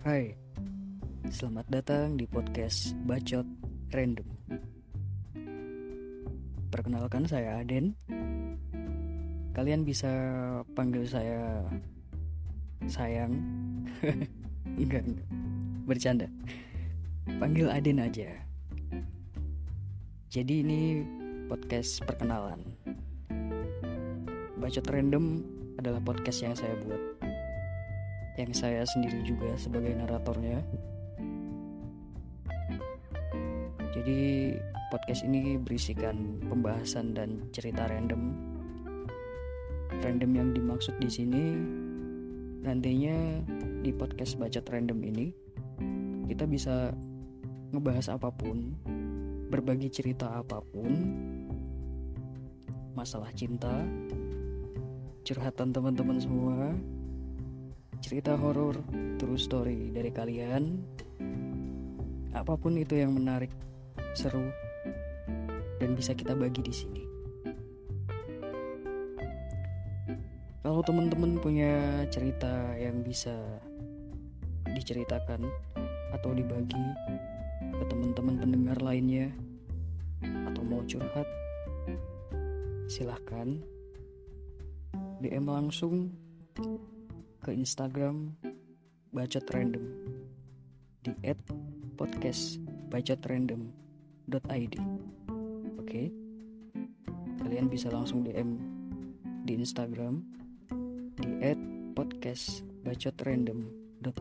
Hai, selamat datang di podcast Bacot Random. Perkenalkan saya Aden. Kalian bisa panggil saya sayang. enggak, enggak. Bercanda. Panggil Aden aja. Jadi ini podcast perkenalan. Bacot Random adalah podcast yang saya buat yang saya sendiri juga sebagai naratornya. Jadi podcast ini berisikan pembahasan dan cerita random. Random yang dimaksud di sini nantinya di podcast bacot random ini kita bisa ngebahas apa pun, berbagi cerita apa pun, masalah cinta, curhatan teman-teman semua, cerita horor, true story dari kalian, apa pun itu yang menarik, seru, dan bisa kita bagi di sini. Kalau teman-teman punya cerita yang bisa diceritakan atau dibagi ke teman-teman pendengar lainnya atau mau curhat, silahkan. DM langsung ke Instagram bacot random. Di at podcast bacot random id oke. Kalian bisa langsung DM di Instagram di at podcast bacot random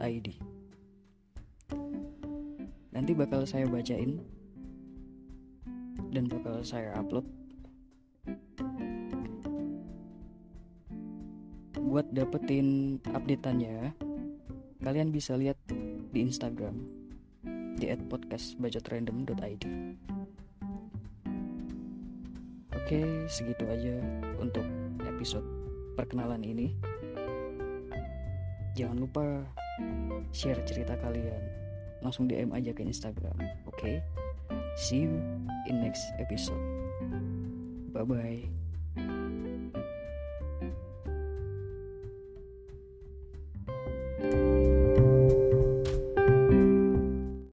id nanti bakal saya bacain dan bakal saya upload buat dapetin updateannya kalian bisa lihat di Instagram di @podcastbacotrandom.id Oke, segitu aja untuk episode perkenalan ini. Jangan lupa share cerita kalian. Langsung DM aja ke Instagram. Oke. See you in next episode. Bye bye.